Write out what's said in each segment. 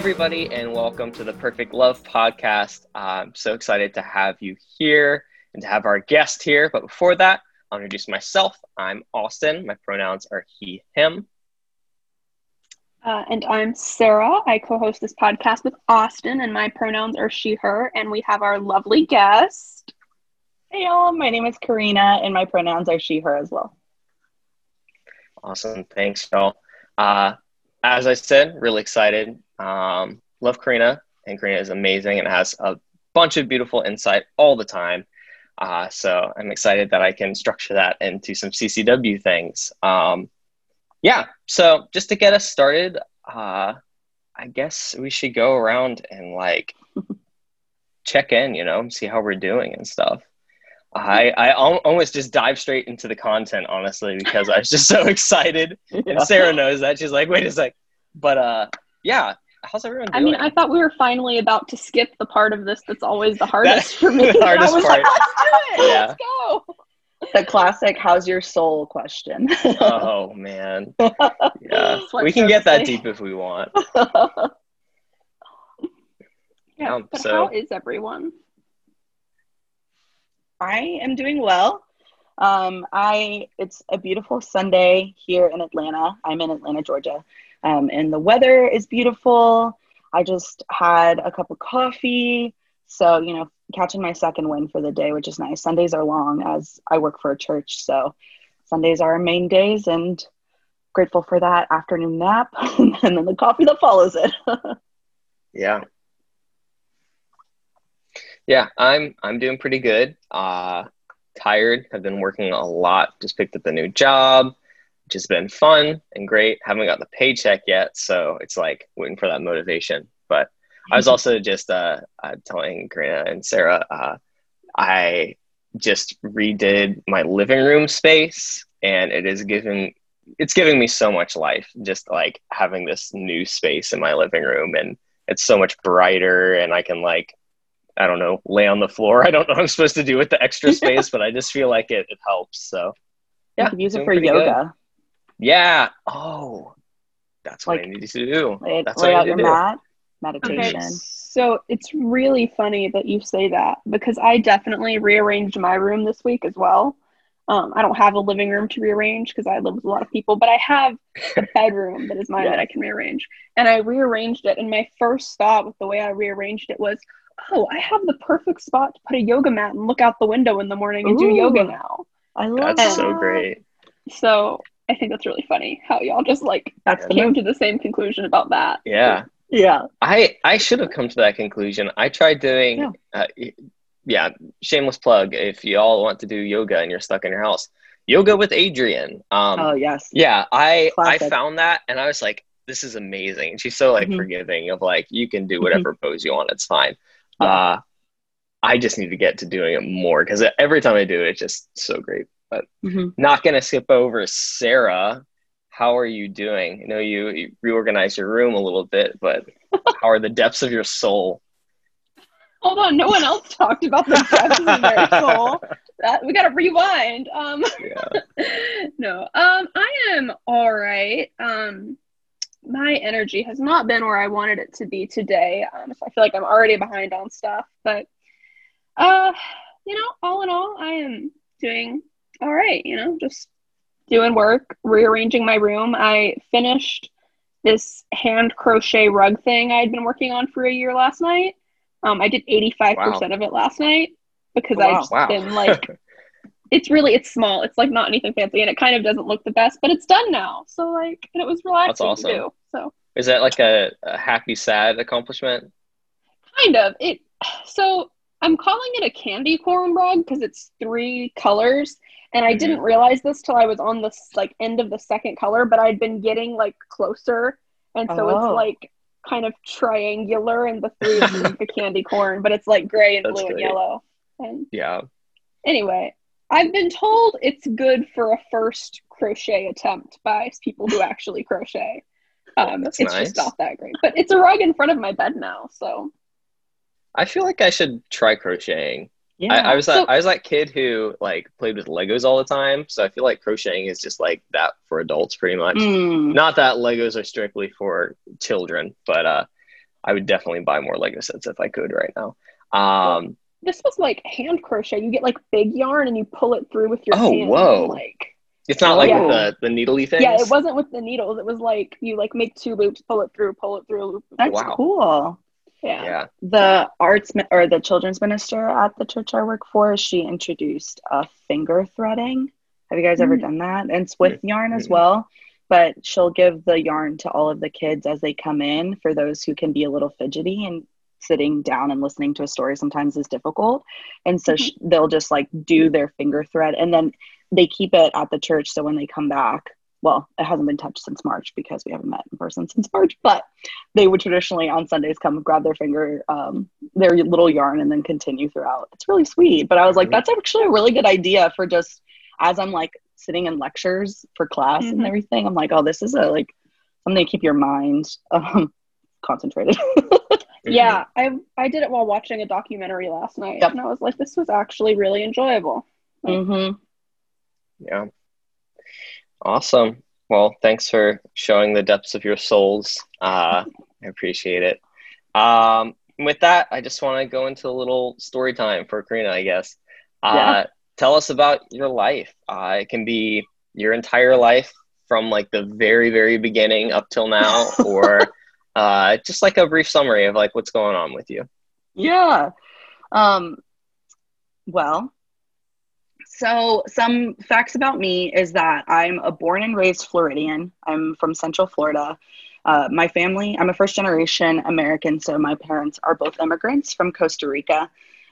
Hey, everybody, and welcome to the Perfect Love Podcast. I'm so excited to have you here and to have our guest here. But before that, I'll introduce myself. I'm Austin. My pronouns are he, him. Uh, and I'm Sara. I co host this podcast with Austin, and my pronouns are she, her. And we have our lovely guest. Hey, y'all. My name is Karina, and my pronouns are she, her as well. Awesome. Thanks, y'all. Uh, as I said, really excited. Um, love Karina, and Karina is amazing and has a bunch of beautiful insight all the time. Uh, so I'm excited that I can structure that into some CCW things. Um, yeah, so just to get us started, uh, I guess we should go around and like check in, you know, see how we're doing and stuff. I I almost just dive straight into the content, honestly, because I was just so excited. Yeah. And Sara knows that. She's like, wait a sec. But uh, yeah, how's everyone doing? I mean, I thought we were finally about to skip the part of this that's always the hardest for me. the hardest part. Like, Let's do it. Yeah. Let's go. The classic "How's your soul?" question. oh man, yeah, we can get that deep if we want. yeah, um, but so, how is everyone? I am doing well. Um, I it's a beautiful Sunday here in Atlanta. I'm in Atlanta, Georgia, um, and the weather is beautiful. I just had a cup of coffee, so you know, catching my second win for the day, which is nice. Sundays are long as I work for a church, so Sundays are our main days, and grateful for that afternoon nap and then the coffee that follows it. yeah, yeah, I'm I'm doing pretty good. Uh, tired. I've been working a lot. Just picked up a new job, which has been fun and great. Haven't got the paycheck yet, so it's like waiting for that motivation. But I was also just uh, uh, telling Karina and Sara, uh, I just redid my living room space, and it is giving it's giving me so much life. Just like having this new space in my living room, and it's so much brighter, and I can like I don't know, lay on the floor. I don't know what I'm supposed to do with the extra space, but I just feel like it, it helps. So yeah, you can use it for yoga. Good. Yeah. Oh, that's what like, I need to do. Lay, that's lay out your do. mat, meditation. Okay. So it's really funny that you say that because I definitely rearranged my room this week as well. Um, I don't have a living room to rearrange because I live with a lot of people, but I have a bedroom that is mine yeah. that I can rearrange. And I rearranged it. And my first thought with the way I rearranged it was, oh, I have the perfect spot to put a yoga mat and look out the window in the morning and Ooh, do yoga now. I love That's that. so great. So I think that's really funny how y'all just like that's came to the same conclusion about that. Yeah. Yeah. I I should have come to that conclusion. I tried doing yeah. Uh, yeah, shameless plug if y'all want to do yoga and you're stuck in your house. Yoga with Adriene. Um, oh yes. Yeah, I Classic. I found that and I was like, this is amazing. And she's so like mm-hmm. forgiving of like you can do whatever mm-hmm. pose you want. It's fine. Uh, I just need to get to doing it more because every time I do it, it's just so great. But mm-hmm. not going to skip over Sara. How are you doing? I know you, you reorganized your room a little bit, but how are the depths of your soul? Hold on, no one else talked about the depths of their soul. That we got to rewind. Um, yeah. no, um, I am all right. Um, my energy has not been where I wanted it to be today. Um, so I feel like I'm already behind on stuff. But, uh, you know, all in all, I am doing all right. You know, just doing work, rearranging my room. I finished this hand crochet rug thing I had been working on for a year last night. Um, I did 85% wow. of it last night because oh, I've wow. been like it's really it's small. It's like not anything fancy, and it kind of doesn't look the best, but it's done now. So like, and it was relaxing That's awesome. to do. So is that like a, a happy sad accomplishment? Kind of. It. So I'm calling it a candy corn rug because it's three colors, and I mm-hmm. didn't realize this till I was on the like end of the second color, but I'd been getting like closer, and so oh. it's like kind of triangular, and the three is like a candy corn, but it's like gray and That's blue great. and yellow. And yeah. Anyway, I've been told it's good for a first crochet attempt by people who actually crochet. Um, That's it's nice. just not that great, but it's a rug in front of my bed now, so. I feel like I should try crocheting. Yeah. I, I was that so, I was that kid who like played with Legos all the time, so I feel like crocheting is just like that for adults, pretty much. Mm. Not that Legos are strictly for children, but uh, I would definitely buy more Lego sets if I could right now. Um, this was like hand crochet. You get like big yarn and you pull it through with your Oh, hand. whoa. Like it's not like Yeah. with the the needly thing. yeah, it wasn't with the needles. It was like you like make two loops, pull it through, pull it through. Loop. That's Wow. cool. Yeah. Yeah. The arts or the children's minister at the church I work for, she introduced uh, finger threading. Have you guys ever Mm. done that? And it's with yarn as well. But she'll give the yarn to all of the kids as they come in for those who can be a little fidgety and sitting down and listening to a story sometimes is difficult. And so sh- they'll just like do their finger thread and then they keep it at the church. So when they come back, well, it hasn't been touched since March because we haven't met in person since March, but they would traditionally on Sundays come grab their finger, um, their little yarn and then continue throughout. It's really sweet. But I was like, that's actually a really good idea for just as I'm like sitting in lectures for class and Mhm. everything. I'm like, oh, this is a like something to keep your mind um, concentrated. Yeah, I I did it while watching a documentary last night, Yep. and I was like, this was actually really enjoyable. mm-hmm. Yeah. Awesome. Well, thanks for showing the depths of your souls. Uh, I appreciate it. Um, with that, I just want to go into a little story time for Karina, I guess. Uh, Yeah. Tell us about your life. Uh, it can be your entire life from like the very, very beginning up till now, or uh, just like a brief summary of like what's going on with you. Yeah. Um, well, so some facts about me is that I'm a born and raised Floridian. I'm from Central Florida. Uh, my family, I'm a first generation American, so my parents are both immigrants from Costa Rica.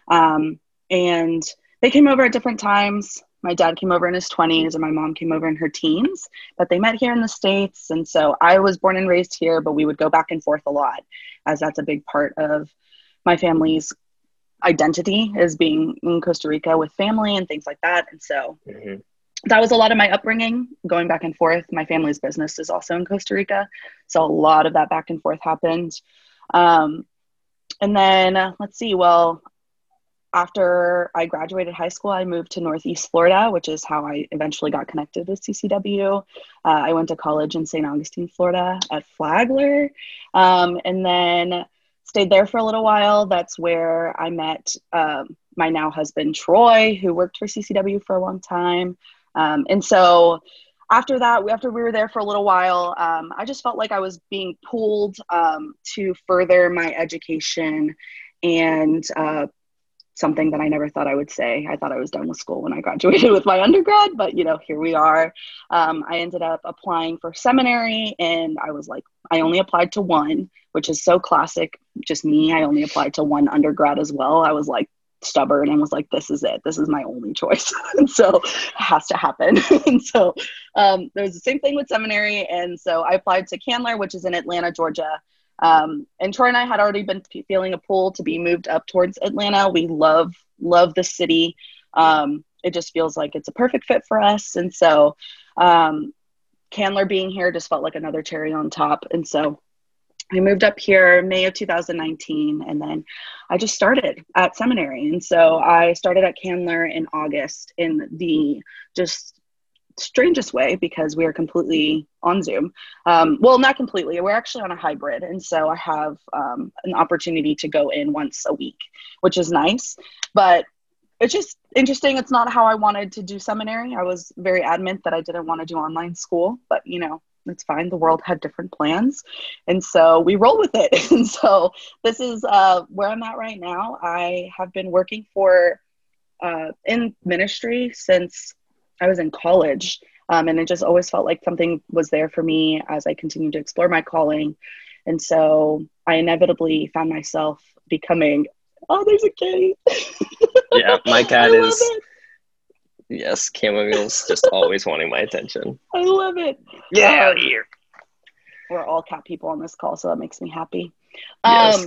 Um, and they came over at different times. My dad came over in his 20s and my mom came over in her teens, but they met here in the States. And so I was born and raised here, but we would go back and forth a lot, as that's a big part of my family's identity is being in Costa Rica with family and things like that. And so Mhm. that was a lot of my upbringing, going back and forth. My family's business is also in Costa Rica. So a lot of that back and forth happened. Um, and then uh, let's see, well, after I graduated high school, I moved to Northeast Florida, which is how I eventually got connected with CCW. Uh, I went to college in St. Augustine, Florida at Flagler. Um, and then stayed there for a little while. That's where I met um, my now husband, Troy, who worked for CCW for a long time. Um, and so after that, after we were there for a little while, um, I just felt like I was being pulled um, to further my education and uh, something that I never thought I would say. I thought I was done with school when I graduated with my undergrad, but you know, here we are. Um, I ended up applying for seminary, and I was like, I only applied to one, which is so classic. Just me. I only applied to one undergrad as well. I was like stubborn and was like, this is it. This is my only choice. and so it has to happen. and so um, there was the same thing with seminary. And so I applied to Candler, which is in Atlanta, Georgia. Um, and Troy and I had already been feeling a pull to be moved up towards Atlanta. We love, love the city. Um, it just feels like it's a perfect fit for us. And so um, Candler being here just felt like another cherry on top. And so I moved up here May of 2019, and then I just started at seminary. And so I started at Candler in August in the just strangest way because we are completely on Zoom. Um, well, not completely. We're actually on a hybrid, and so I have um, an opportunity to go in once a week, which is nice. But it's just interesting. It's not how I wanted to do seminary. I was very adamant that I didn't want to do online school, but you know, it's fine. The world had different plans. And so we roll with it. And so this is uh, where I'm at right now. I have been working for uh, in ministry since I was in college. Um, and it just always felt like something was there for me as I continued to explore my calling. And so I inevitably found myself becoming, oh, there's a kitty. Yeah, my cat is it. yes, Chamomile's just always wanting my attention. I love it. Yeah, Um, here. we're all cat people on this call, so that makes me happy. Yes.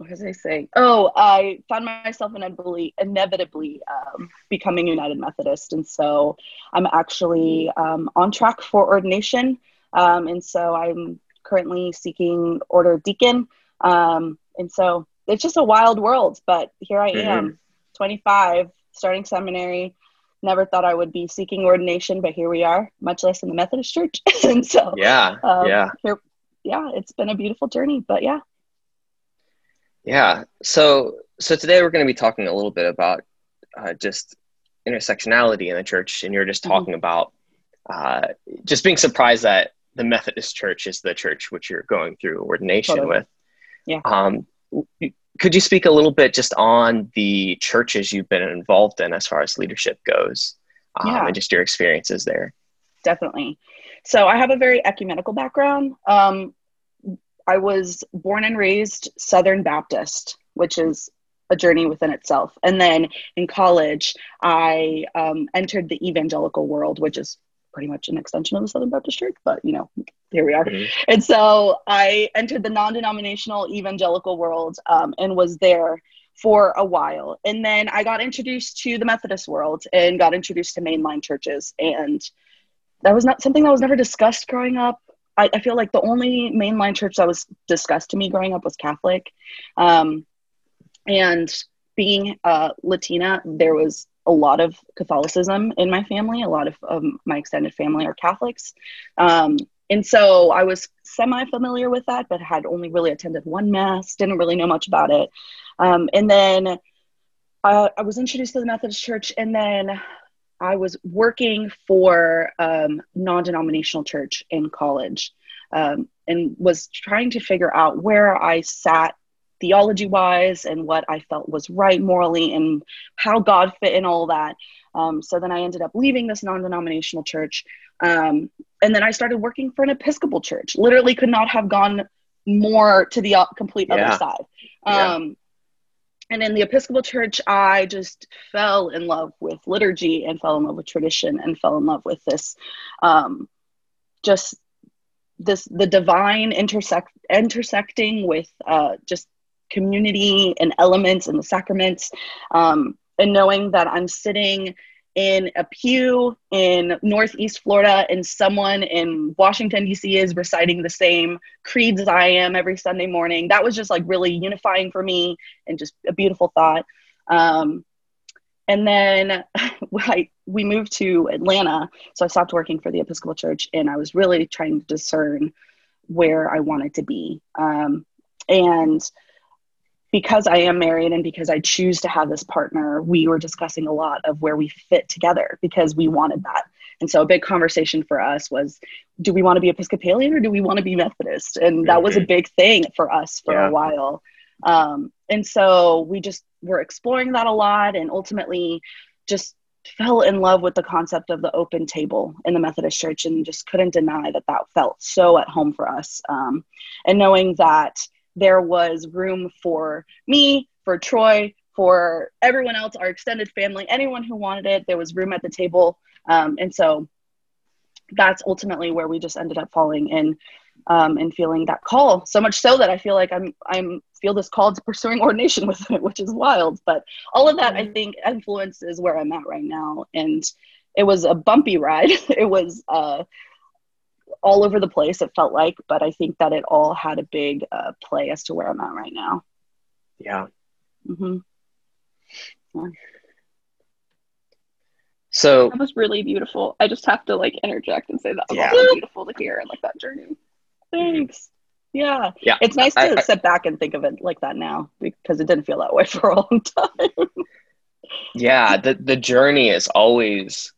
What was I saying? Oh, I found myself inevitably, inevitably um, becoming United Methodist, and so I'm actually um, on track for ordination, um, and so I'm currently seeking order deacon, um, and so it's just a wild world. But here I am, 25, starting seminary. Never thought I would be seeking ordination, but here we are, much less in the Methodist Church, and so Yeah, um, yeah. here, yeah, it's been a beautiful journey, but yeah, Yeah. So so today we're going to be talking a little bit about uh, just intersectionality in the church, and you're just mm-hmm. talking mm-hmm. about uh, just being surprised that the Methodist Church is the church which you're going through ordination totally. with. Yeah. Um, could you speak a little bit just on the churches you've been involved in as far as leadership goes, um, yeah. and just your experiences there? Definitely. So I have a very ecumenical background. Um, I was born and raised Southern Baptist, which is a journey within itself. And then in college, I um, entered the evangelical world, which is pretty much an extension of the Southern Baptist Church, but you know, here we are. Mm-hmm. And so I entered the non denominational evangelical world um, and was there for a while. And then I got introduced to the Methodist world and got introduced to mainline churches. And that was not something that was never discussed growing up. I, I feel like the only mainline church that was discussed to me growing up was Catholic. Um, and being uh, Latina, there was a lot of Catholicism in my family. A lot of my extended family are Catholics. Um, and so I was semi familiar with that, but had only really attended one Mass, didn't really know much about it. Um, and then uh, I was introduced to the Methodist Church, and then I was working for um, non denominational church in college um, and was trying to figure out where I sat theology wise and what I felt was right morally and how God fit in all that. Um, so then I ended up leaving this non denominational church. Um, and then I started working for an Episcopal church. Literally, could not have gone more to the complete yeah. other side. Um. And in the Episcopal church, I just fell in love with liturgy and fell in love with tradition and fell in love with this um, just this the divine intersect intersecting with uh, just community and elements and the sacraments um, and knowing that i'm sitting in a pew in northeast florida and someone in washington d.c is reciting the same creeds as i am every sunday morning. That was just like really unifying for me and just a beautiful thought. Um, and then I, we moved to atlanta so i stopped working for the episcopal church and i was really trying to discern where i wanted to be. Um, and because I am married and because I choose to have this partner, we were discussing a lot of where we fit together because we wanted that. And so a big conversation for us was do we want to be Episcopalian or do we want to be Methodist? And that was a big thing for us for yeah. a while. Um, and so we just were exploring that a lot and ultimately just fell in love with the concept of the open table in the Methodist Church and just couldn't deny that that felt so at home for us. Um, and knowing that there was room for me, for Troy, for everyone else, our extended family, anyone who wanted it. There was room at the table. Um, and so that's ultimately where we just ended up falling in um, and feeling that call so much so that I feel like I'm, I'm feel this call to pursuing ordination with it, which is wild. But all of that I mm-hmm. think influences where I'm at right now. And it was a bumpy ride. it was, uh, all over the place, it felt like, but I think that it all had a big uh, play as to where I'm at right now. Yeah. Mm-hmm. yeah. So that was really beautiful. I just have to like interject and say that was yeah. really beautiful to hear and like that journey. Thanks. Yeah. Yeah. It's nice to I, I, sit back and think of it like that now because it didn't feel that way for a long time. yeah. The the journey is always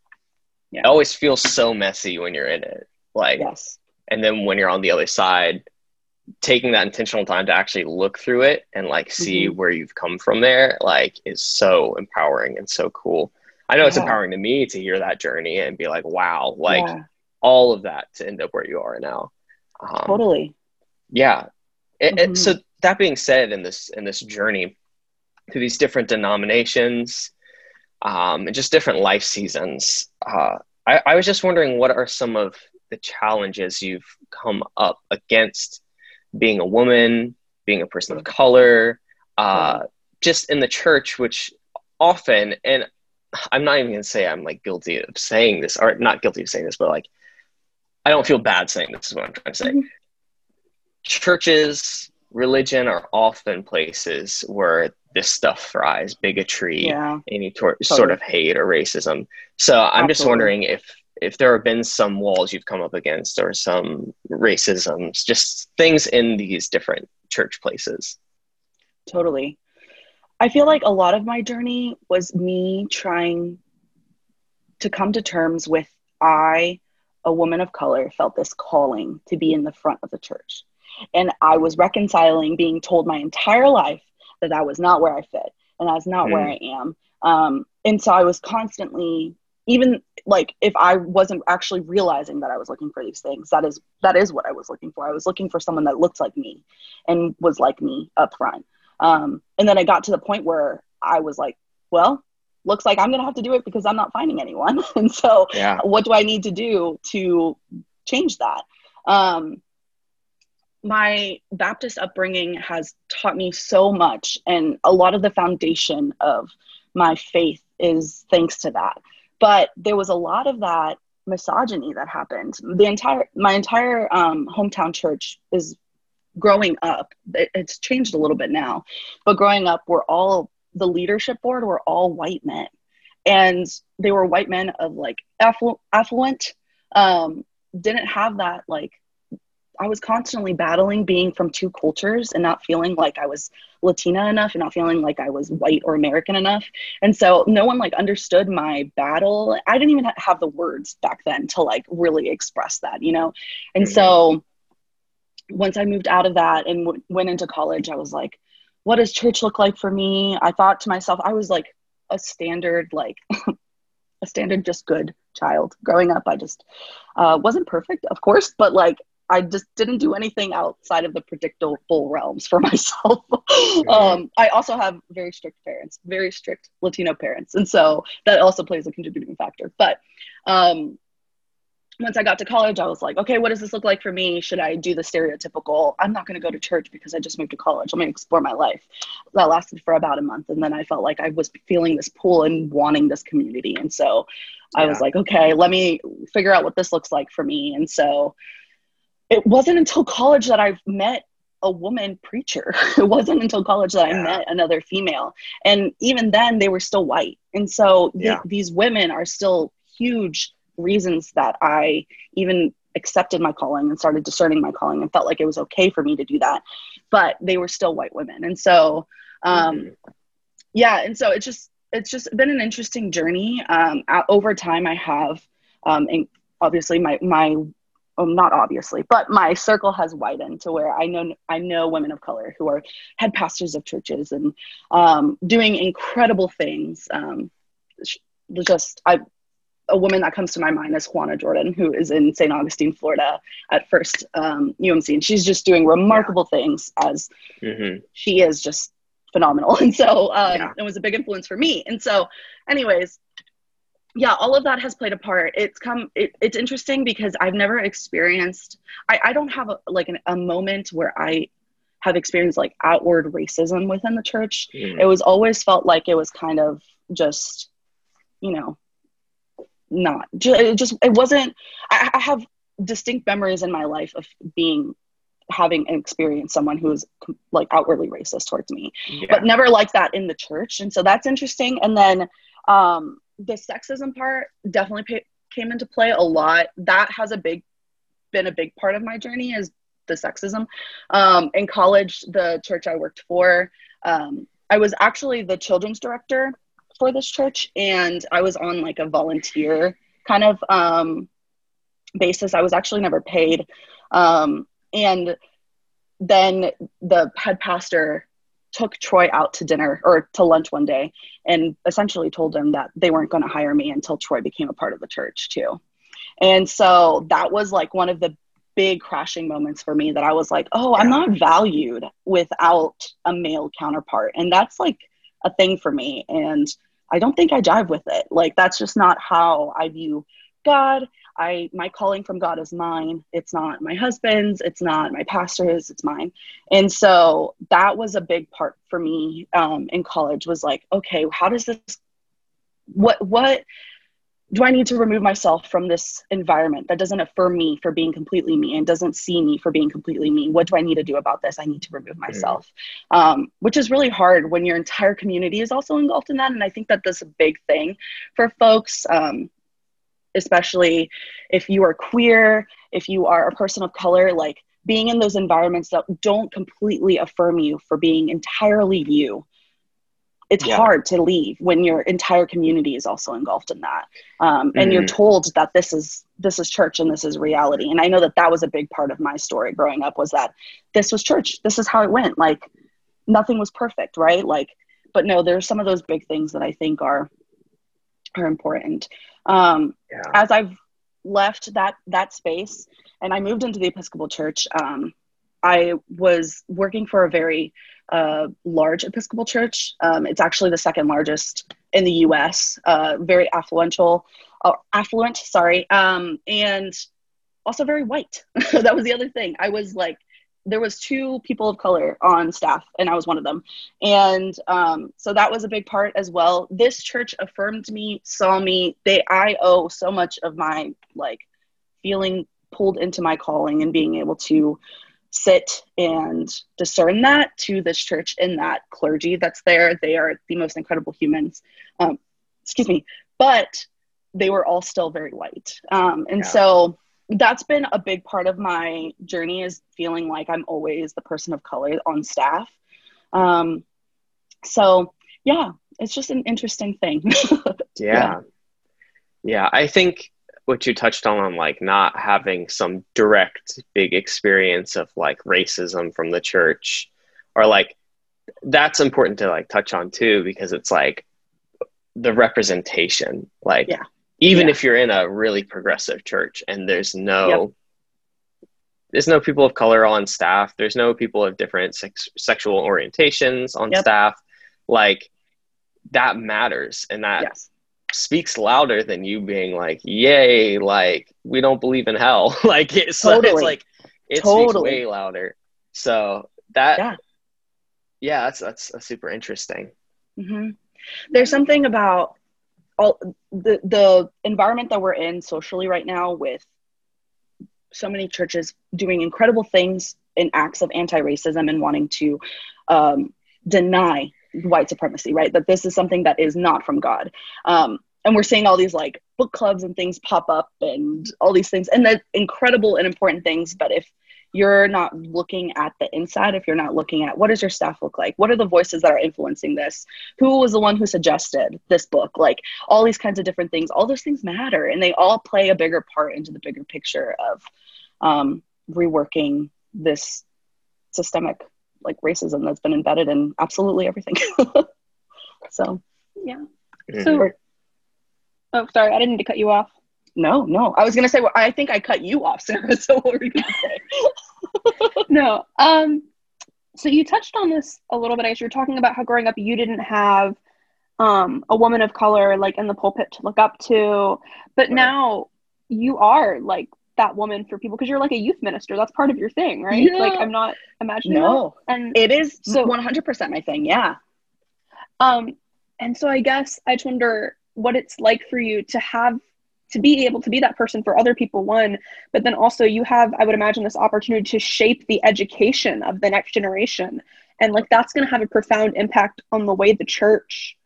yeah. it always feels so messy when you're in it. Like, yes. and then when you're on the other side, taking that intentional time to actually look through it and like see mm-hmm. where you've come from there, like, is so empowering and so cool. I know yeah. it's empowering to me to hear that journey and be like, wow, like yeah. all of that to end up where you are now. Um, totally. Yeah. It, mm-hmm. it, so that being said, in this in this journey through these different denominations um, and just different life seasons, uh, I, I was just wondering what are some of the challenges you've come up against being a woman, being a person of color, uh, just in the church, which often, and I'm not even going to say I'm like guilty of saying this, or not guilty of saying this, but like, I don't feel bad saying this is what I'm trying to say. Mm-hmm. Churches, religion are often places where this stuff thrives bigotry, yeah. any tor- totally. sort of hate or racism. So I'm Absolutely. just wondering if if there have been some walls you've come up against or some racisms, just things in these different church places. totally. I feel like a lot of my journey was me trying to come to terms with I, a woman of color, felt this calling to be in the front of the church. And I was reconciling being told my entire life that that was not where I fit and that's not mm. where I am. Um, and so I was constantly, even like if I wasn't actually realizing that I was looking for these things, that is that is what I was looking for. I was looking for someone that looked like me and was like me up front. Um, and then I got to the point where I was like, well, looks like I'm going to have to do it because I'm not finding anyone. and so, yeah. what do I need to do to change that? Um, my Baptist upbringing has taught me so much, and a lot of the foundation of my faith is thanks to that. But there was a lot of that misogyny that happened. The entire my entire um, hometown church is growing up, it, it's changed a little bit now, but growing up, we're all the leadership board were all white men, and they were white men of like afflu- affluent. Um, didn't have that like I was constantly battling being from two cultures and not feeling like I was Latina enough and not feeling like I was white or American enough. And so no one like understood my battle. I didn't even have the words back then to like really express that, you know? And mm-hmm. so once I moved out of that and w- went into college, I was like, what does church look like for me? I thought to myself, I was like a standard, like a standard, just good child growing up. I just uh, wasn't perfect, of course, but like I just didn't do anything outside of the predictable realms for myself. um, I also have very strict parents, very strict Latino parents. And so that also plays a contributing factor. But um, once I got to college, I was like, okay, what does this look like for me? Should I do the stereotypical, I'm not going to go to church because I just moved to college. I'm going to explore my life. That lasted for about a month. And then I felt like I was feeling this pull and wanting this community. And so I was like, okay, let me figure out what this looks like for me. And so it wasn't until college that I met a woman preacher. it wasn't until college that yeah. I met another female. And even then, they were still white. And so yeah. these women are still huge reasons that I even accepted my calling and started discerning my calling and felt like it was okay for me to do that. But they were still white women. And so, um, mm-hmm. yeah. And so it's just, it's just been an interesting journey. Um, over time, I have, um, and obviously my, my, um, not obviously, but my circle has widened to where I know I know women of color who are head pastors of churches and um, doing incredible things. Um, just I a woman that comes to my mind is Juana Jordan, who is in St. Augustine, Florida, at First um, UMC, and she's just doing remarkable yeah. things as mm-hmm. she is just phenomenal. And so um, yeah. it was a big influence for me. And so, anyways, yeah, all of that has played a part. It's come. It, it's interesting because I've never experienced. I, I don't have a, like an, a moment where I have experienced like outward racism within the church. Mm. It was always felt like it was kind of just, you know, not it just it wasn't I, I have distinct memories in my life of being having experienced someone who was like outwardly racist towards me yeah. but never like that in the church and so that's interesting and then um the sexism part definitely pay, came into play a lot that has a big been a big part of my journey is the sexism um in college the church i worked for um i was actually the children's director for this church and I was on like a volunteer kind of um, basis. I was actually never paid. Um, and then the head pastor took Troy out to dinner or to lunch one day and essentially told him that they weren't going to hire me until Troy became a part of the church too. And so that was like one of the big crashing moments for me that I was like, oh, I'm not valued without a male counterpart. And that's like a thing for me. And I don't think I jive with it. Like that's just not how I view God. I my calling from God is mine. It's not my husband's. It's not my pastor's. It's mine. And so that was a big part for me um, in college. Was like, okay, how does this? What what do I need to remove myself from this environment that doesn't affirm me for being completely me and doesn't see me for being completely me? What do I need to do about this? I need to remove myself, mm. um, which is really hard when your entire community is also engulfed in that. And I think that that's a big thing for folks, um, especially if you are queer, if you are a person of color, like being in those environments that don't completely affirm you for being entirely you. It's yeah. hard to leave when your entire community is also engulfed in that um, and mm-hmm. you're told that this is this is church and this is reality. And i know that that was a big part of my story growing up was that this was church. This is how it went. Like nothing was perfect right? Like but no there's some of those big things that i think are are important um, yeah. as i've left that that space and i moved into the episcopal church um, i was working for a very uh, large Episcopal church. Um, it's actually the second largest in the U.S. Uh, very affluential, uh, affluent. Sorry, um, and also very white. that was the other thing. I was like, there was two people of color on staff, and I was one of them, and um, so that was a big part as well. This church affirmed me, saw me. They, I owe so much of my like feeling pulled into my calling and being able to sit and discern that to this church and that clergy that's there. They are the most incredible humans. Um, excuse me, but they were all still very white. Um, and yeah. so that's been a big part of my journey is feeling like I'm always the person of color on staff. Um, so yeah, it's just an interesting thing. yeah. yeah. Yeah. I think what you touched on on like not having some direct big experience of like racism from the church or like that's important to like touch on too because it's like the representation like yeah. Even yeah. if you're in a really progressive church and there's no yep. there's no people of color on staff there's no people of different sex- sexual orientations on yep. staff like that matters and that yes speaks louder than you being like, "Yay!" Like we don't believe in hell. like it's, totally. it's like it totally. speaks way louder. So that, yeah, yeah that's that's, that's super interesting. Mm-hmm. There's something about all the the environment that we're in socially right now with so many churches doing incredible things in acts of anti-racism and wanting to um, deny white supremacy, right? That this is something that is not from God. Um, and we're seeing all these like book clubs and things pop up and all these things, and they're incredible and important things. But if you're not looking at the inside, if you're not looking at what does your staff look like, what are the voices that are influencing this, who was the one who suggested this book, like all these kinds of different things, all those things matter, and they all play a bigger part into the bigger picture of um, reworking this systemic like racism that's been embedded in absolutely everything. so, yeah. Mm-hmm. So, oh, sorry, I didn't mean to cut you off. No, no. I was gonna say, well, I think I cut you off, Sara. So what were you gonna say? no. Um. So you touched on this a little bit as you were talking about how growing up you didn't have um, a woman of color like in the pulpit to look up to, but right. now you are like that woman for people because you're like a youth minister. That's part of your thing, right? Yeah. Like I'm not imagining. No, that. and it is so 100 percent my thing. Yeah. Um, and so I guess I just wonder what it's like for you to have to be able to be that person for other people one but then also you have i would imagine this opportunity to shape the education of the next generation and like that's going to have a profound impact on the way the church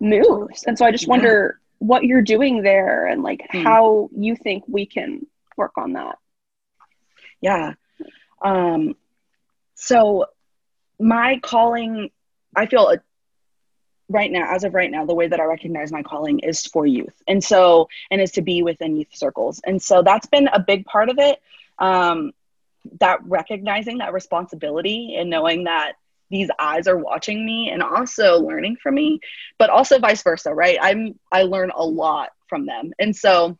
moves and so i just wonder yeah. what you're doing there and like hmm. how you think we can work on that? Yeah. Um, so my calling, I feel right now, as of right now, the way that I recognize my calling is for youth. And so, and is to be within youth circles. And so that's been a big part of it. Um, that recognizing that responsibility and knowing that these eyes are watching me and also learning from me, but also vice versa, right? I'm, I learn a lot from them. And so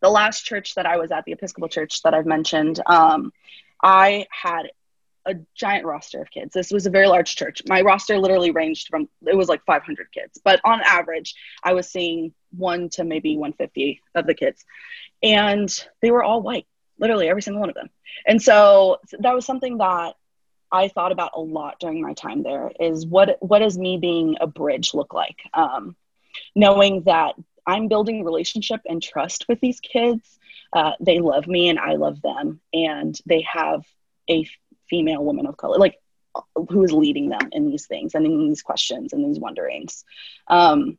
the last church that I was at, the Episcopal church that I've mentioned, um, I had a giant roster of kids. This was a very large church. My roster literally ranged from it was like 500 kids, but on average, I was seeing one to maybe 150 of the kids, and they were all white, literally every single one of them. And so that was something that I thought about a lot during my time there. Is what what does me being a bridge look like? Um, knowing that I'm building relationship and trust with these kids. Uh, they love me and I love them, and they have a female woman of color, like who is leading them in these things and in these questions and these wonderings. Um,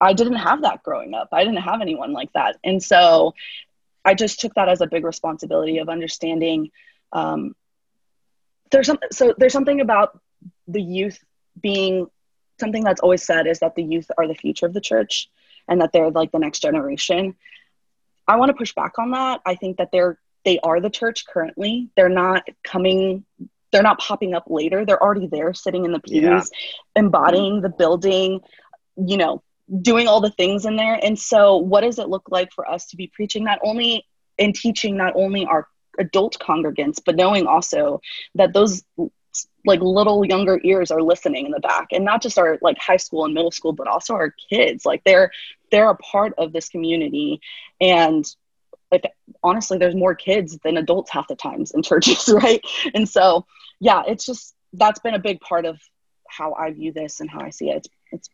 I didn't have that growing up. I didn't have anyone like that, and so I just took that as a big responsibility of understanding. Um, there's some, so there's something about the youth being something that's always said is that the youth are the future of the church and that they're like the next generation. I want to push back on that. I think that they're they are the church currently. They're not coming they're not popping up later. They're already there sitting in the pews, yeah. embodying the building, you know, doing all the things in there. And so, what does it look like for us to be preaching not only and teaching not only our adult congregants, but knowing also that those like little younger ears are listening in the back and not just our like high school and middle school but also our kids like they're they're a part of this community and like honestly there's more kids than adults half the times in churches right and so yeah it's just that's been a big part of how i view this and how i see it it's, it's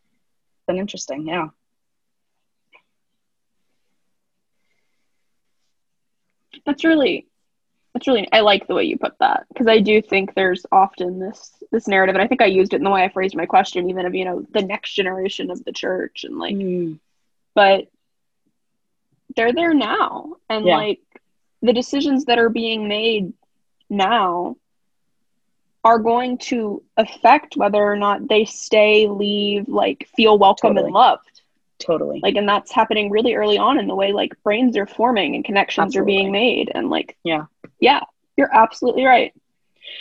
been interesting. Yeah. That's really that's really I like the way you put that because I do think there's often this this narrative and I think I used it in the way I phrased my question even of you know the next generation of the church and like mm. but they're there now and yeah. like the decisions that are being made now are going to affect whether or not they stay, leave, like feel welcome totally. and loved. Totally. Like, and that's happening really early on in the way like brains are forming and connections absolutely. are being made. And like, yeah, yeah, you're absolutely right.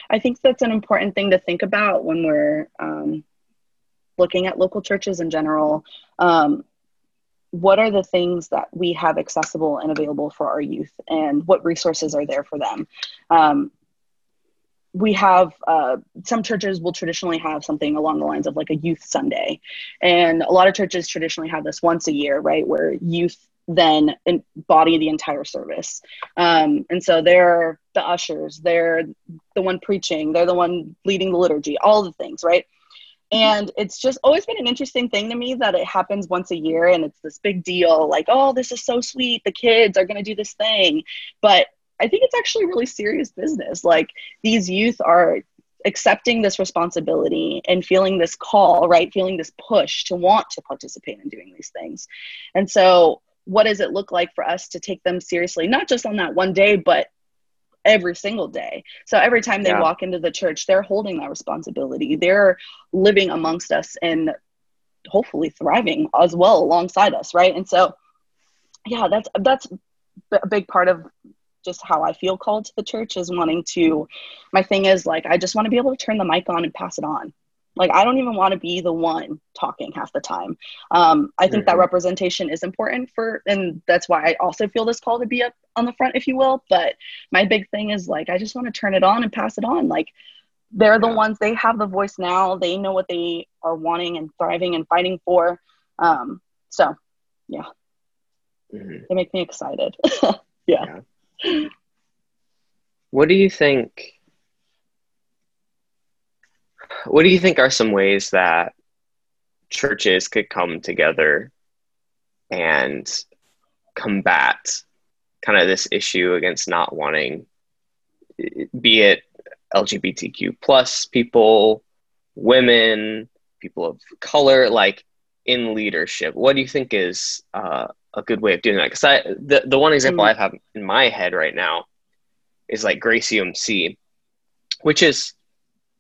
I think that's an important thing to think about when we're um, looking at local churches in general. Um, what are the things that we have accessible and available for our youth, and what resources are there for them? Um, we have uh, some churches will traditionally have something along the lines of like a youth Sunday, and a lot of churches traditionally have this once a year, right, where youth then embody the entire service. Um, and so they're the ushers, they're the one preaching, they're the one leading the liturgy, all the things, right? And it's just always been an interesting thing to me that it happens once a year and it's this big deal like, oh, this is so sweet. The kids are going to do this thing. But I think it's actually really serious business. Like these youth are accepting this responsibility and feeling this call, right? Feeling this push to want to participate in doing these things. And so, what does it look like for us to take them seriously, not just on that one day, but every single day? So, every time they yeah. walk into the church, they're holding that responsibility. They're living amongst us and hopefully thriving as well alongside us, right? And so, yeah, that's that's a big part of just how I feel called to the church is wanting to. My thing is like I just want to be able to turn the mic on and pass it on. Like I don't even want to be the one talking half the time. Um, I think mm-hmm. that representation is important for, and that's why I also feel this call to be up on the front, if you will. But my big thing is like I just want to turn it on and pass it on. Like they're the ones they have the voice now. They know what they are wanting and thriving and fighting for. Um, so yeah, mm-hmm. they make me excited. yeah. yeah. What do you think? What do you think are some ways that churches could come together and combat kind of this issue against not wanting, be it LGBTQ plus people, women, people of color, like in leadership? What do you think is uh, a good way of doing that because I the, the one example mm. I have in my head right now is like Grace UMC, which is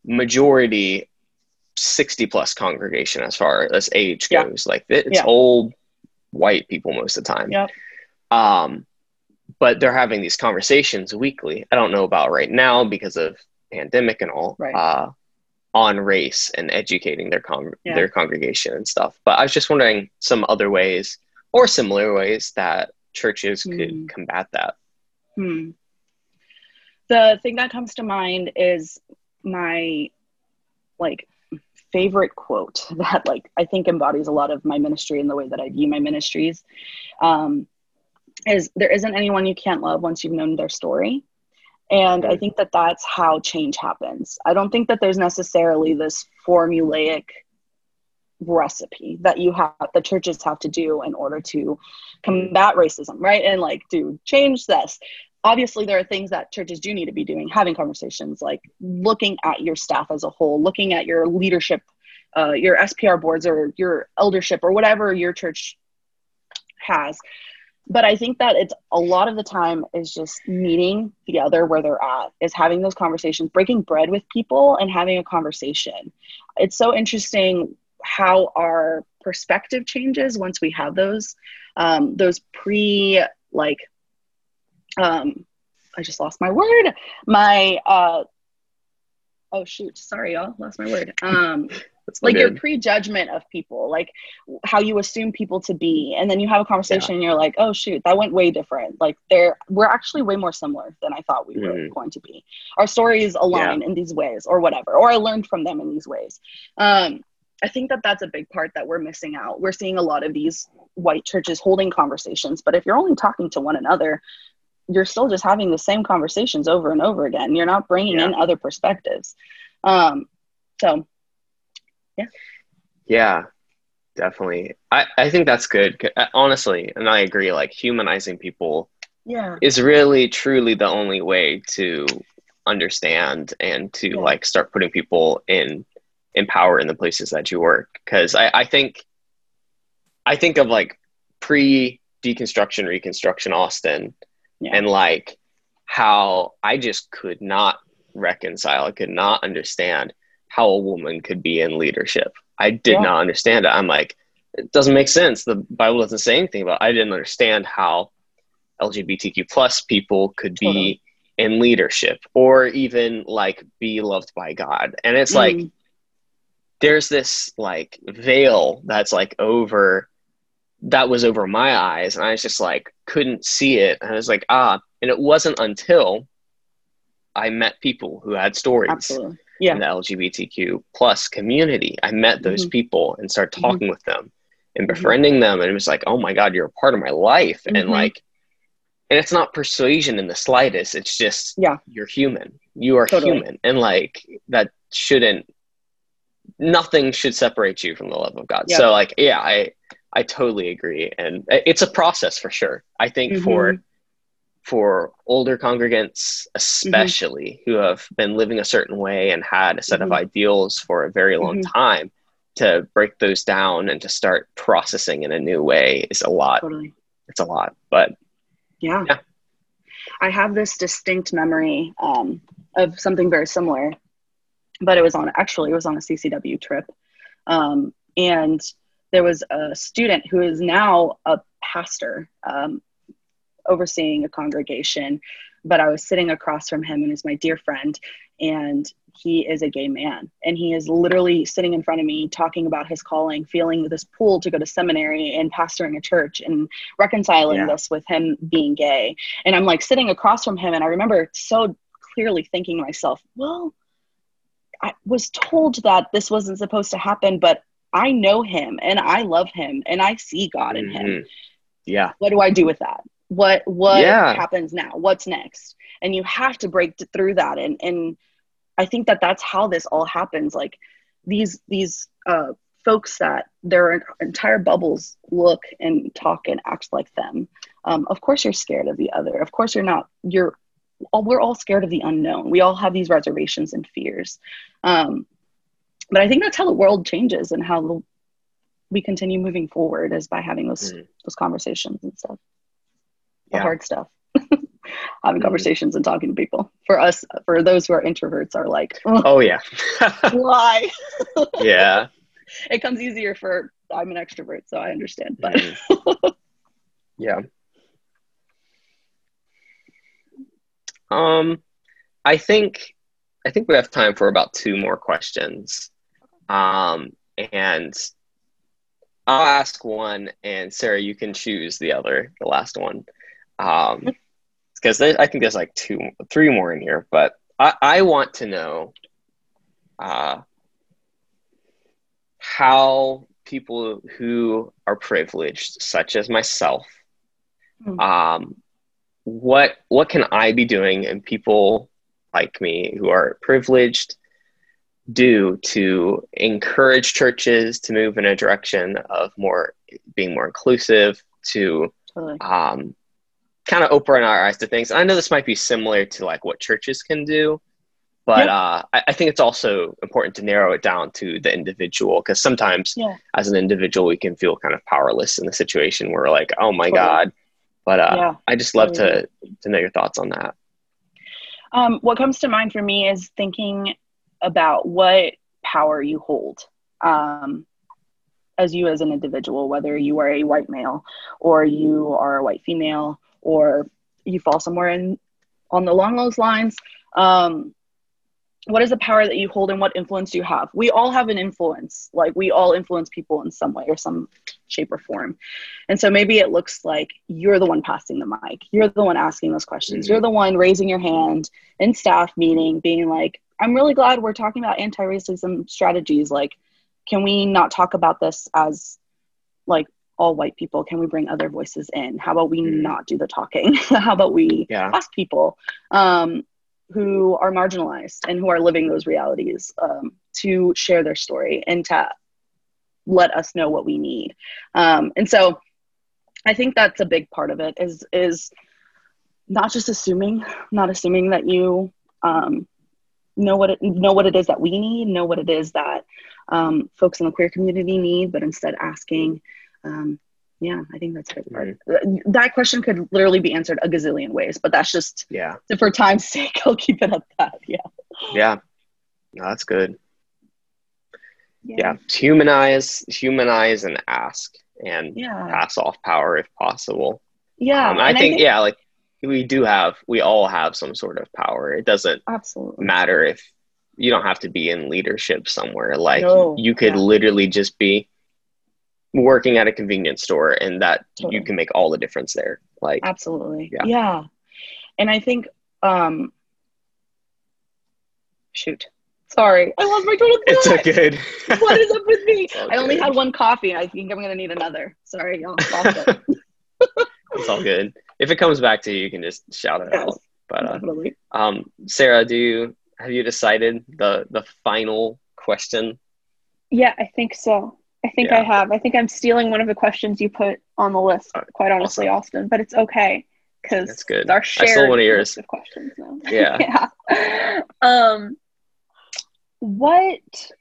majority 60 plus congregation as far as age yeah. goes. Like it's yeah. old white people most of the time. Yeah. Um, but they're having these conversations weekly. I don't know about right now because of pandemic and all. Right. Uh, on race and educating their con- yeah. their congregation and stuff. But I was just wondering some other ways or similar ways that churches could mm. combat that? Hmm. The thing that comes to mind is my like favorite quote that like I think embodies a lot of my ministry and the way that I view my ministries. Um, is there isn't anyone you can't love once you've known their story. And I think that that's how change happens. I don't think that there's necessarily this formulaic recipe that you have the churches have to do in order to combat racism right and like to change this obviously there are things that churches do need to be doing having conversations like looking at your staff as a whole looking at your leadership uh, your spr boards or your eldership or whatever your church has but I think that it's a lot of the time is just meeting the other where they're at, is having those conversations, breaking bread with people and having a conversation. It's so interesting how our perspective changes once we have those um, those pre like um, I just lost my word. My uh, oh shoot, sorry y'all, lost my word. Um, like your prejudgment of people, like how you assume people to be, and then you have a conversation yeah. and you're like, oh shoot, that went way different. Like they're we're actually way more similar than I thought we were mm-hmm. going to be. Our stories align yeah. in these ways, or whatever, or I learned from them in these ways. Um, I think that that's a big part that we're missing out. We're seeing a lot of these white churches holding conversations, but if you're only talking to one another, you're still just having the same conversations over and over again. You're not bringing yeah. in other perspectives. Um, so, yeah. Yeah, definitely. I, I think that's good. Uh, honestly, and I agree, like humanizing people yeah. is really, truly the only way to understand and to yeah. like start putting people in in power in the places that you work. Cause I, I think I think of like pre deconstruction, reconstruction Austin yeah. and like how I just could not reconcile, I could not understand how a woman could be in leadership. I did yeah. not understand it. I'm like, it doesn't make sense. The Bible doesn't say anything about. It. I didn't understand how LGBTQ plus people could be totally. in leadership or even like be loved by God. And it's mm. like there's this like veil that's like over that was over my eyes and i was just like couldn't see it and i was like ah and it wasn't until i met people who had stories Absolutely. Yeah. in the lgbtq plus community i met those mm-hmm. people and started mm-hmm. talking mm-hmm. with them and mm-hmm. befriending mm-hmm. them and it was like oh my god you're a part of my life and mm-hmm. like and it's not persuasion in the slightest it's just yeah you're human you are totally. human and like that shouldn't nothing should separate you from the love of God. Yeah. So like, yeah, I I totally agree, and it's a process for sure. I think mm-hmm. for for older congregants, especially mm-hmm. who have been living a certain way and had a set mm-hmm. of ideals for a very long mm-hmm. time, to break those down and to start processing in a new way is a lot. Totally. It's a lot, but yeah. yeah. I have this distinct memory um, of something very similar but it was on actually it was on a CCW trip, um, and there was a student who is now a pastor um, overseeing a congregation, but I was sitting across from him and is my dear friend, and he is a gay man and he is literally sitting in front of me talking about his calling feeling this pull to go to seminary and pastoring a church and reconciling yeah. this with him being gay and i'm like sitting across from him and i remember so clearly thinking to myself well I was told that this wasn't supposed to happen, but I know him and I love him and I see God in mm-hmm. him. Yeah. What do I do with that? What what yeah. happens now? What's next? And you have to break through that and and I think that that's how this all happens like these these uh folks that their entire bubbles look and talk and act like them. Um, of course, you're scared of the other. Of course, you're not. You're all, we're all scared of the unknown. We all have these reservations and fears. Um, but I think that's how the world changes and how the, we continue moving forward is by having those mm. those conversations and stuff. The yeah. hard stuff. having mm. conversations and talking to people. For us, for those who are introverts, are like, oh yeah, why? yeah, it comes easier for I'm an extrovert, so I understand. But mm. yeah, Um, I think I think we have time for about two more questions. Um, and I'll ask one, and Sara, you can choose the other, the last one. Um, because I think there's like two, three more in here, but I, I want to know uh, how people who are privileged, such as myself, mm. um, what what can I be doing and people like me who are privileged do to encourage churches to move in a direction of more being more inclusive to totally. um, kind of open our eyes to things and i know this might be similar to like what churches can do but yeah. uh, I, I, think it's also important to narrow it down to the individual because sometimes yeah. as an individual we can feel kind of powerless in the situation where we're like oh my totally. god But uh, yeah. I just love to to know your thoughts on that. Um, what comes to mind for me is thinking about what power you hold um, as you as an individual, whether you are a white male or you are a white female or you fall somewhere in on the along those lines. Um, what is the power that you hold and what influence do you have? We all have an influence. Like we all influence people in some way or some shape or form. And so maybe it looks like you're the one passing the mic. You're the one asking those questions. Mm-hmm. You're the one raising your hand in staff meeting, being like, I'm really glad we're talking about anti-racism strategies. Like, can we not talk about this as like all white people? Can we bring other voices in? How about we mm-hmm. not do the talking? How about we yeah. ask people? Um, who are marginalized and who are living those realities um, to share their story and to let us know what we need. Um, and so I think that's a big part of it is is not just assuming, not assuming that you um, know what it know what it is that we need, know what it is that um, folks in the queer community need, but instead asking, um, yeah i think that's big part mm-hmm. that question could literally be answered a gazillion ways but that's just yeah for time's sake i'll keep it at that yeah yeah no, that's good yeah. yeah humanize humanize and ask and yeah. pass off power if possible yeah um, I, think, I think yeah like we do have we all have some sort of power. It doesn't absolutely. matter if you don't have to be in leadership somewhere. Like no. you could yeah. literally just be working at a convenience store and that totally. you can make all the difference there. Like absolutely. yeah, yeah. and i think um shoot. Sorry. I lost my train of thought. it's good what is up with me? I only had one coffee i think i'm gonna need another. Sorry y'all. It. it's all good if it comes back to you you can just shout it yes, out but uh, um sara do you have you decided the the final question yeah i think so I think yeah. I have. I think I'm stealing one of the questions you put on the list, quite honestly, awesome. Austin. But it's okay because it's good. Our shared I stole one of yours. Of questions now. Yeah. yeah. Um, what,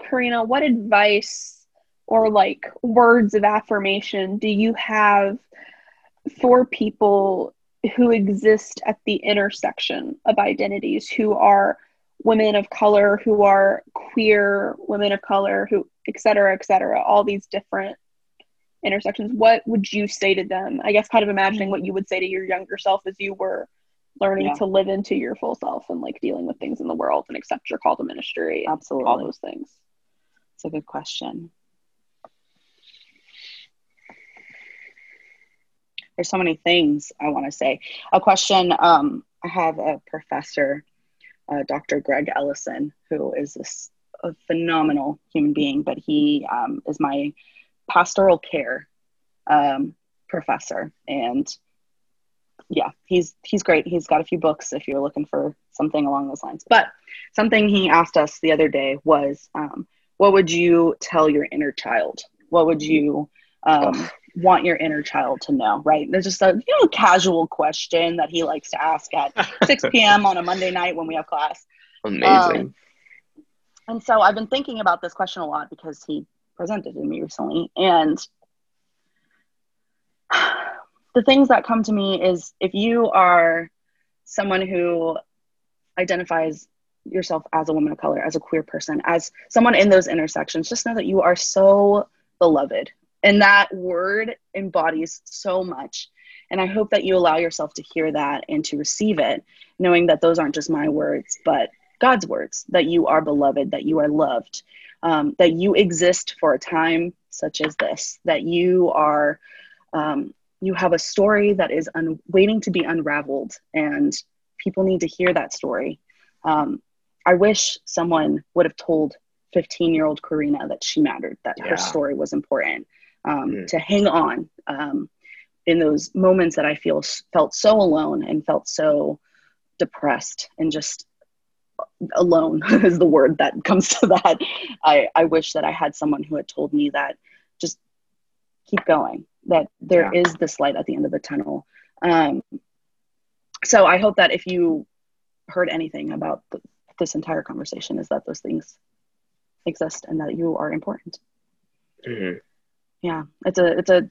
Karina? What advice or like words of affirmation do you have for people who exist at the intersection of identities, who are women of color, who are queer women of color, who et cetera, et cetera, all these different intersections, what would you say to them? I guess kind of imagining what you would say to your younger self as you were learning yeah. to live into your full self and like dealing with things in the world and accept your call to ministry. Absolutely. All those things. It's a good question. There's so many things I want to say. A question um, I have a professor, uh, Dr. Greg Ellison, who is a phenomenal human being, but he um, is my pastoral care um, professor, and yeah, he's he's great. He's got a few books if you're looking for something along those lines. But something he asked us the other day was, um, "What would you tell your inner child? What would you um, want your inner child to know?" Right? There's just a you know casual question that he likes to ask at 6 p.m. on a Monday night when we have class. Amazing. Um, and so I've been thinking about this question a lot because he presented to me recently. And the things that come to me is if you are someone who identifies yourself as a woman of color, as a queer person, as someone in those intersections, just know that you are so beloved. And that word embodies so much. And I hope that you allow yourself to hear that and to receive it, knowing that those aren't just my words, but God's words that you are beloved, that you are loved, um, that you exist for a time such as this, that you are, um, you have a story that is un- waiting to be unraveled, and people need to hear that story. Um, I wish someone would have told 15 year old Karina that she mattered, that yeah. her story was important, mm. to hang on um, in those moments that I feel felt so alone and felt so depressed and just alone is the word that comes to that. I, I wish that I had someone who had told me that just keep going, that there yeah. is this light at the end of the tunnel. Um, so I hope that if you heard anything about the, this entire conversation, is that those things exist and that you are important. Mm-hmm. Yeah, it's a it's a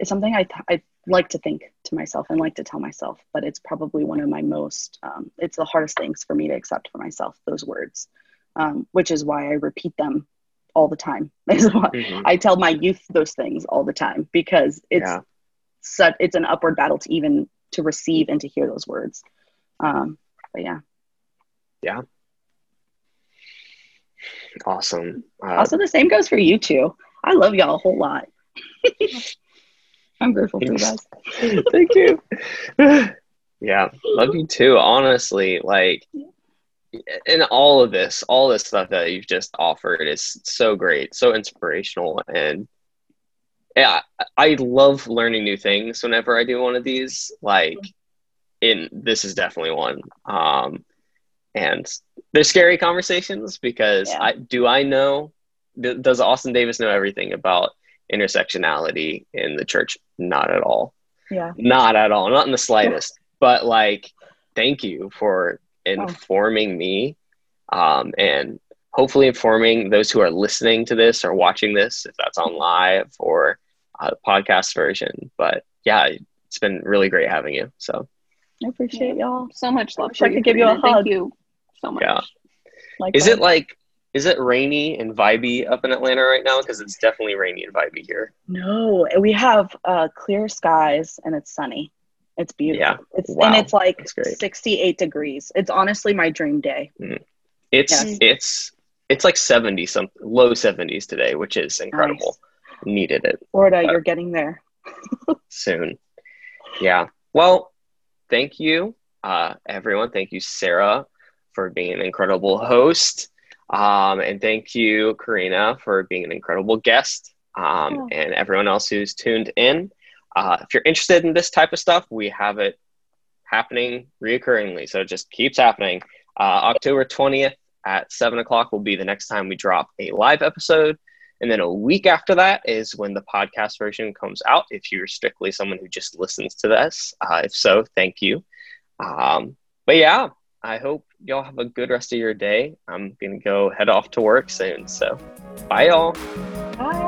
it's something I I like to think to myself and like to tell myself, but it's probably one of my most, um, it's the hardest things for me to accept for myself, those words, um, which is why I repeat them all the time. mm-hmm. I tell my youth those things all the time because it's yeah. such, it's an upward battle to even to receive and to hear those words. Um, but yeah. Yeah. Awesome. Uh, also, the same goes for you too. I love y'all a whole lot. I'm grateful for you guys. Thank you. yeah, love you too. Honestly, like in all of this, all this stuff that you've just offered is so great, so inspirational, and yeah, I love learning new things whenever I do one of these. Like, in this is definitely one. Um, and they're scary conversations because yeah. I do I know does Austin Davis know everything about intersectionality in the church? Not at all. Yeah. Not at all. Not in the slightest. but like, thank you for informing oh. me, um, and hopefully informing those who are listening to this or watching this, if that's on live or uh, podcast version. But yeah, it's been really great having you. So. I appreciate y'all so much. Love. I could give you a hug. Thank you so much. Yeah. Like is it like is it rainy and vibey up in Atlanta right now? Because it's definitely rainy and vibey here. No, we have uh, clear skies and it's sunny. It's beautiful. Yeah. It's wow. and it's like 68 degrees. It's honestly my dream day. Mm. It's yes. it's it's like 70 some low 70s today, which is incredible. Nice. Needed it. Florida, you're getting there. soon. Yeah. Well, thank you, uh, everyone. Thank you, Sara, for being an incredible host. Um, and thank you, Karina, for being an incredible guest um, oh. and everyone else who's tuned in. Uh, if you're interested in this type of stuff, we have it happening reoccurringly. So it just keeps happening. Uh, October 20th at 7 o'clock will be the next time we drop a live episode. And then a week after that is when the podcast version comes out. If you're strictly someone who just listens to this, uh, if so, thank you. Um, but yeah, I hope y'all have a good rest of your day. I'm going to go head off to work soon. So, bye, y'all. Bye.